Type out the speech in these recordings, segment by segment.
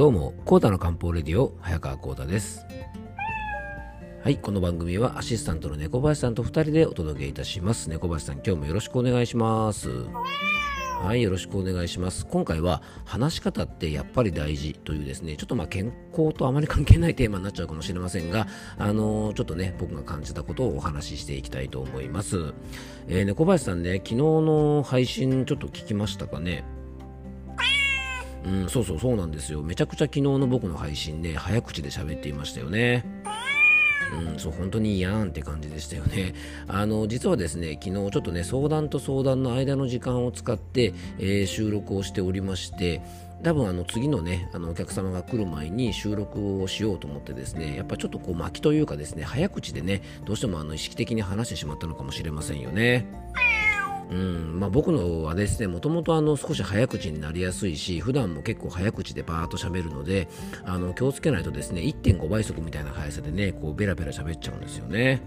どうも、コータの漢方レディオ、早川コータです。はい、この番組はアシスタントの猫林さんと2人でお届けいたします。猫林さん、今日もよろしくお願いします。はい、よろしくお願いします。今回は話し方ってやっぱり大事というですね、ちょっとまあ健康とあまり関係ないテーマになっちゃうかもしれませんが、あのーちょっとね、僕が感じたことをお話ししていきたいと思います。えー猫林さんね、昨日の配信ちょっと聞きましたかね？うん、そうそうそうなんですよ。めちゃくちゃ昨日の僕の配信ね、早口で喋っていましたよね。うん、そう本当にいやんって感じでしたよね。あの実はですね、昨日ちょっとね相談と相談の間の時間を使って、えー収録をしておりまして。多分あの次のねあのお客様が来る前に収録をしようと思ってですねやっぱちょっとこう巻きというかですね早口でねどうしてもあの意識的に話してしまったのかもしれませんよね。うんまあ、僕のはですねもともと少し早口になりやすいし普段も結構早口でバーっと喋るのであの気をつけないとですね1.5倍速みたいな速さでねこうベラベラ喋っちゃうんですよね。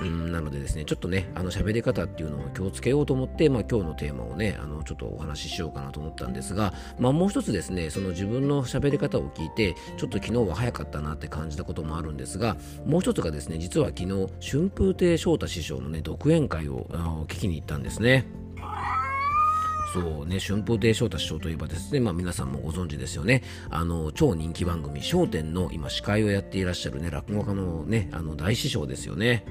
うんなのでですねちょっとねあの喋り方っていうのを気をつけようと思って、まあ、今日のテーマをねあのちょっとお話ししようかなと思ったんですが、まあ、もう一つですねその自分の喋り方を聞いてちょっと昨日は早かったなって感じたこともあるんですがもう一つがですね実は昨日春風亭昇太師匠のね独演会を聞きに行ったんですね。そうね、春風亭昇太師匠といえばですね、まあ皆さんもご存知ですよね。あの、超人気番組、笑点の今司会をやっていらっしゃるね、落語家のね、あの、大師匠ですよね。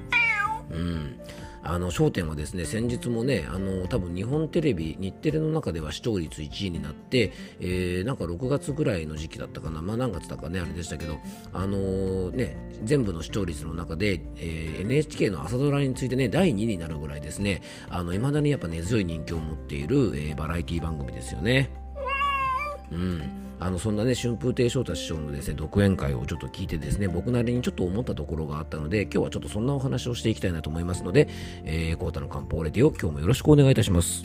うん。あの、笑点はですね、先日もね、あの、多分日本テレビ、日テレの中では視聴率1位になって、えー、なんか6月ぐらいの時期だったかな、まあ何月だかね、あれでしたけど、あのね、全部の視聴率の中で、えー NHK の朝ドラについてね、第2位になるぐらいですね、あの、未だにやっぱ根強い人気を持っている、えバラエティ番組ですよね。うん、あのそんなね春風亭昇太師匠のですね独演会をちょっと聞いてですね僕なりにちょっと思ったところがあったので今日はちょっとそんなお話をしていきたいなと思いますので、えー、コータの漢方レディを今日もよろしくお願いいたします。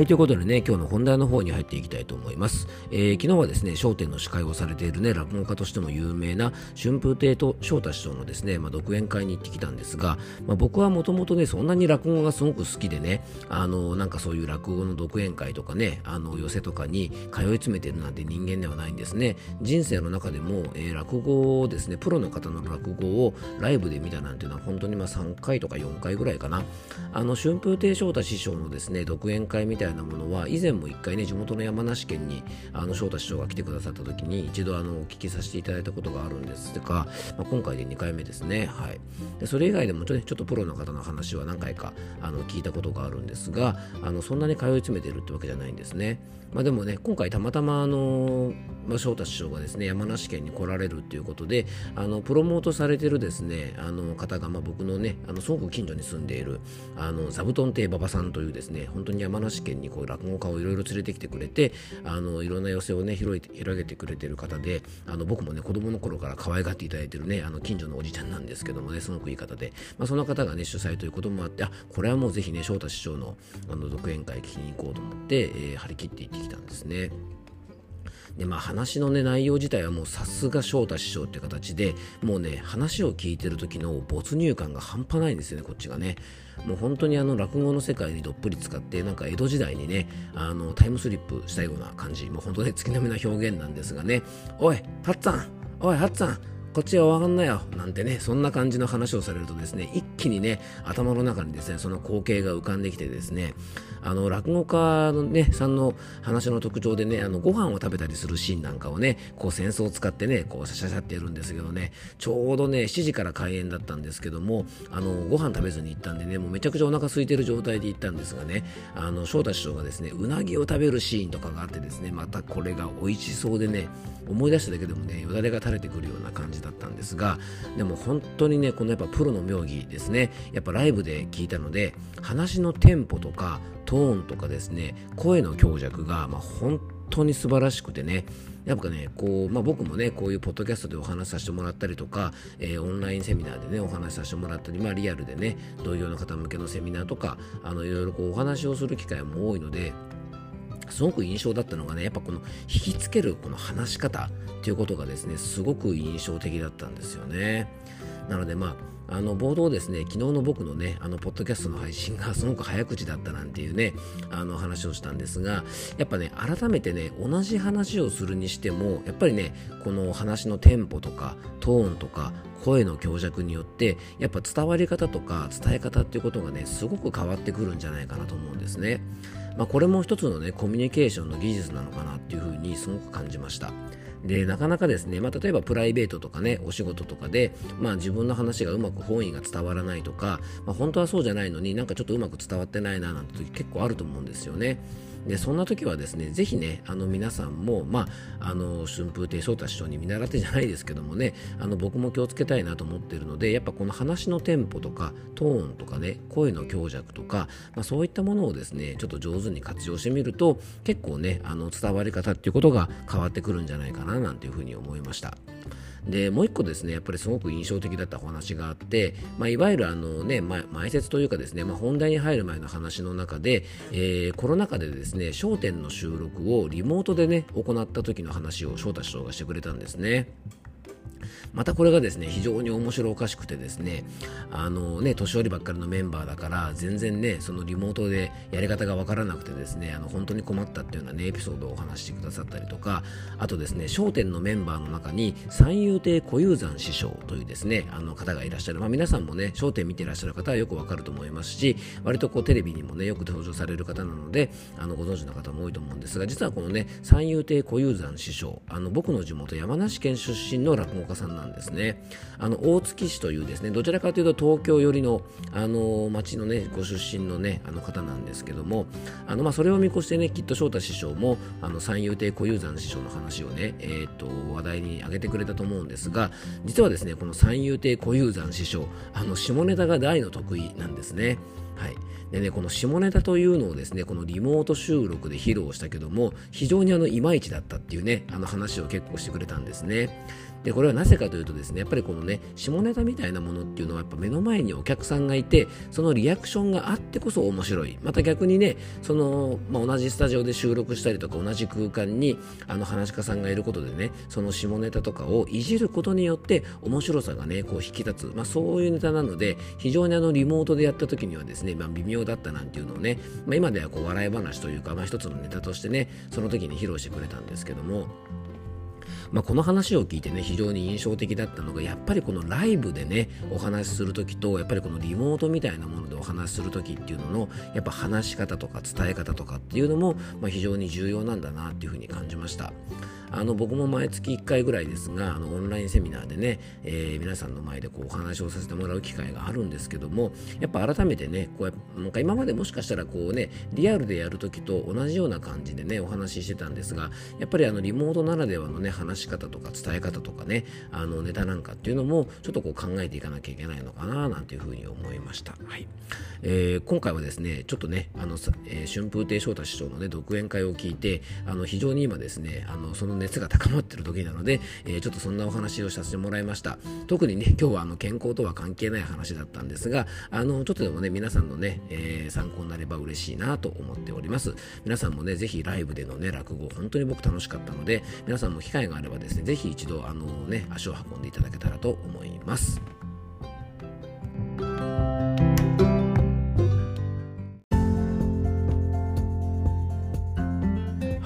はい、ということでね、今日の本題の方に入っていきたいと思います。えー昨日はですね、笑点の司会をされているね、落語家としても有名な春風亭と昇太師匠のですね、まあ、独演会に行ってきたんですが、まあ、僕はもともとね、そんなに落語がすごく好きでね、あの、なんかそういう落語の独演会とかね、あの、寄せとかに通い詰めてるなんて人間ではないんですね。人生の中でも、えー落語をですね、プロの方の落語をライブで見たなんていうのは本当にまあ3回とか4回ぐらいかな。あの、春風亭昇太師匠のですね、独演会みたいいなものは、以前も一回ね、地元の山梨県に、あの、翔太師匠が来てくださった時に、一度あの、お聞きさせていただいたことがあるんですが、まあ、今回で2回目ですね。はい。でそれ以外でもちょ,、ね、ちょっとプロの方の話は何回かあの聞いたことがあるんですが、あの、そんなに通い詰めてるってわけじゃないんですね。まあでもね、今回たまたまあの、まあ、翔太師匠がですね、山梨県に来られるっていうことで、あの、プロモートされてるですね、あの方が、まあ僕のね、あの、すごく近所に住んでいる、あの、座布団亭馬場さんというですね、本当に山梨県にこう落語家をいろいろ連れてきてくれて、あの、いろんな寄せをね、広い広げてくれてる方で、あの、僕もね、子供の頃から可愛がっていただいてるね、あの、近所のおじちゃんなんですけどもね、すごくいい方で、まあその方がね、主催ということもあって、あ、これはもうぜひね、翔太師匠の、あの、独演会聞きに行こうと思って、えー張り切って行ってきたんですね。でまあ話のね内容自体はもうさすが翔太師匠って形でもうね話を聞いてる時の没入感が半端ないんですよねこっちがね。もう本当にあの落語の世界にどっぷり使ってなんか江戸時代にねあのタイムスリップしたような感じ。もう本当ね月並みな表現なんですがね。おいハッツァンおいハッツァンこっちはわかんないよ。なんてねそんな感じの話をされるとですね一気にね頭の中にですねその光景が浮かんできてですねあの落語家のねさんの話の特徴でねあのご飯を食べたりするシーンなんかをねこう扇子を使ってねこうシャシャシャってやるんですけどねちょうどね7時から開演だったんですけどもあのご飯食べずに行ったんでねもうめちゃくちゃお腹空いてる状態で行ったんですがねあの翔太師匠がですねうなぎを食べるシーンとかがあってですねまたこれが美味しそうでね思い出しただけでもねよだれが垂れてくるような感じだったんですがでも本当にねこのやっぱプロの妙技ですねやっぱライブで聞いたので話のテンポとかトーンとかですね声の強弱が、まあ、本当に素晴らしくてねやっぱねこう、まあ、僕もねこういうポッドキャストでお話しさせてもらったりとか、えーオンラインセミナーでねお話しさせてもらったり、まあ、リアルでね同業の方向けのセミナーとかあのいろいろこうお話をする機会も多いのですごく印象だったのがねやっぱこの引きつけるこの話し方っていうことがですねすごく印象的だったんですよね。なのでまああの冒頭ですね昨日の僕のねあのポッドキャストの配信が すごく早口だったなんていうねあの話をしたんですがやっぱね改めてね同じ話をするにしてもやっぱりねこの話のテンポとかトーンとか声の強弱によってやっぱ伝わり方とか伝え方っていうことがねすごく変わってくるんじゃないかなと思うんですね。まあ、これも一つのねコミュニケーションの技術なのかなっていうふうにすごく感じました。でなかなかですね、まあ、例えばプライベートとかねお仕事とかで、まあ、自分の話がうまく本意が伝わらないとか、まあ、本当はそうじゃないのになんかちょっとうまく伝わってないななんて時結構あると思うんですよね。でそんな時はですねぜひねあの皆さんも、まあ、あの春風亭昇太師匠に見習ってじゃないですけどもねあの僕も気をつけたいなと思っているのでやっぱこの話のテンポとかトーンとかね声の強弱とか、まあ、そういったものをですねちょっと上手に活用してみると結構ねあの伝わり方っていうことが変わってくるんじゃないかななんていうふうに思いました。でもう一個ですねやっぱりすごく印象的だったお話があって、まあ、いわゆるあの、ね、ま、前説というかですね、まあ、本題に入る前の話の中で、えー、コロナ禍でですね『焦点』の収録をリモートでね行った時の話を翔太師匠がしてくれたんですね。またこれがですね非常に面白おかしくてですねあのね年寄りばっかりのメンバーだから全然ねそのリモートでやり方がわからなくてですねあの本当に困ったっていうようなねエピソードをお話してくださったりとかあとですね笑点のメンバーの中に三遊亭小遊山師匠というですねあの方がいらっしゃる、まあ、皆さんもね笑点見てらっしゃる方はよくわかると思いますし割とこうテレビにもねよく登場される方なのであのご存知の方も多いと思うんですが実はこのね三遊亭小遊山師匠あの僕の地元山梨県出身の落語家さんなんですね。あの大月市というですねどちらかというと東京寄りのあの町のねご出身のねあの方なんですけどもあのまあそれを見越してねきっと翔太師匠もあの三遊亭小遊三師匠の話をねえー、っと話題に挙げてくれたと思うんですが実はですねこの三遊亭小遊三師匠あの下ネタが大の得意なんですね。はい。でね、この下ネタというのをですね、このリモート収録で披露したけども、非常にあの、いまいちだったっていうね、あの話を結構してくれたんですね。でこれはなぜかというとですねやっぱりこのね下ネタみたいなものっていうのはやっぱ目の前にお客さんがいてそのリアクションがあってこそ面白い。また逆にねその、まあ、同じスタジオで収録したりとか同じ空間にあの話し家さんがいることでねその下ネタとかをいじることによって面白さがねこう引き立つ、まあ、そういうネタなので非常にあのリモートでやった時にはですね、ね。まあ、微妙だったなんていうのをね、まあ、今ではこう笑い話というか、まあ、一つのネタとしてねその時に披露してくれたんですけども。まあ、この話を聞いてね非常に印象的だったのがやっぱりこのライブでねお話しする時とやっぱりこのリモートみたいなものでお話しする時っていうののやっぱ話し方とか伝え方とかっていうのも、まあ、非常に重要なんだなっていうふうに感じました。あの僕も毎月1回ぐらいですがあのオンラインセミナーでね、えー、皆さんの前でこうお話をさせてもらう機会があるんですけどもやっぱ改めてねこうやなんか今までもしかしたらこうねリアルでやるときと同じような感じでねお話ししてたんですがやっぱりあのリモートならではのね話し方とか伝え方とかねあのネタなんかっていうのもちょっとこう考えていかなきゃいけないのかななんていうふうに思いました。はいえー、今回はですねちょっとねあの、えー、春風亭昇太師匠のね独演会を聞いてあの非常に今ですねあのその熱が高まってる時なので、えー、ちょっとそんなお話をさせてもらいました。特にね今日はあの健康とは関係ない話だったんですがあのちょっとでもね皆さんのね、えー、参考になれば嬉しいなと思っております。皆さんもねぜひライブでのね落語本当に僕楽しかったので皆さんも機会があればですねぜひ一度あのね足を運んでいただけたらと思います。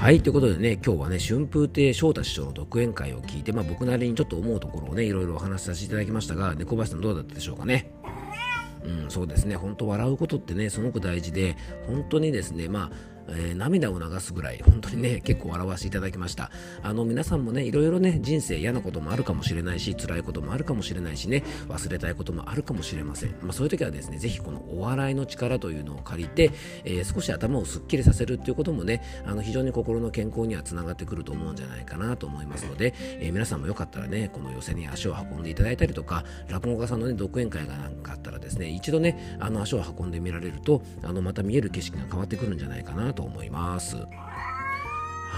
はい、ということでね、今日はね、春風亭昇太師匠の独演会を聞いて、まあ僕なりにちょっと思うところをね、いろいろお話しさせていただきましたが、猫林さんどうだったでしょうかね？うん、そうですね、本当笑うことってね、すごく大事で、本当にですね、まあ、えー、涙を流すぐらい本当にね結構笑わせていただきました。あの皆さんもねいろいろね人生嫌なこともあるかもしれないし辛いこともあるかもしれないしね忘れたいこともあるかもしれません、まあ、そういう時はですねぜひこのお笑いの力というのを借りて、えー、少し頭をすっきりさせるっていうこともねあの非常に心の健康にはつながってくると思うんじゃないかなと思いますので、えー、皆さんもよかったらねこの寄せに足を運んでいただいたりとか落語家さんのね独演会がなんかあったらですね一度ねあの足を運んでみられるとあのまた見える景色が変わってくるんじゃないかなと思います。。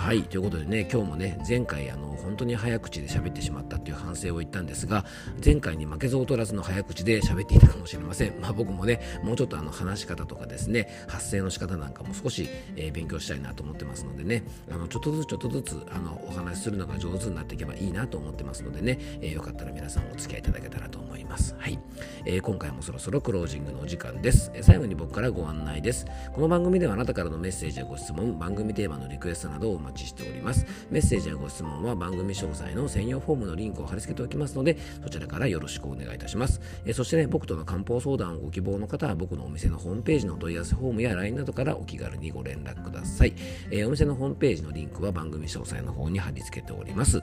はいということでね今日もね前回あの本当に早口で喋ってしまったっていう反省を言ったんですが前回に負けず劣らずの早口で喋っていたかもしれません。まあ僕もねもうちょっとあの話し方とかですね発声の仕方なんかも少し、えー、勉強したいなと思ってますのでねあのちょっとずつちょっとずつあのお話しするのが上手になっていけばいいなと思ってますのでね、えー、よかったら皆さんお付き合いいただけたらと思います。はい、えー、今回もそろそろクロージングのお時間です、え最後に僕からご案内です。この番組ではあなたからのメッセージやご質問番組テーマのリクエストなどをお待ちしております。メッセージやご質問は番組詳細の専用フォームのリンクを貼り付けておきますのでそちらからよろしくお願いいたします、えそしてね僕との漢方相談をご希望の方は僕のお店のホームページの問い合わせフォームや LINE などからお気軽にご連絡ください、えお店のホームページのリンクは番組詳細の方に貼り付けております、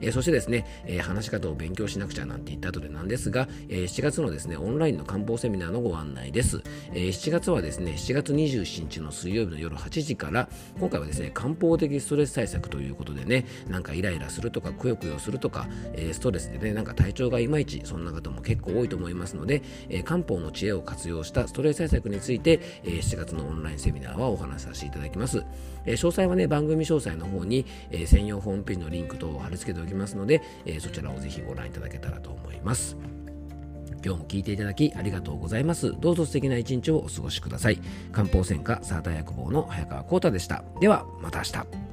えそしてですね、え話し方を勉強しなくちゃなんて言った後でなんですが、え7月のですねオンラインの漢方セミナーのご案内です、え7月はですね7月27日の水曜日の夜8時から今回はですね漢方的ストレス対策ということでねなんかイライラするとかくよくよするとか、えー、ストレスでねなんか体調がいまいちそんな方も結構多いと思いますので、えー、漢方の知恵を活用したストレス対策について、えー、7月のオンラインセミナーはお話しさせていただきます、えー、詳細はね番組詳細の方に、えー、専用ホームページのリンク等を貼り付けておきますので、えー、そちらをぜひご覧いただけたらと思います今日も聞いていただきありがとうございます。どうぞ素敵な一日をお過ごしください。漢方専科サーター薬房の早川幸太でした。では、また明日。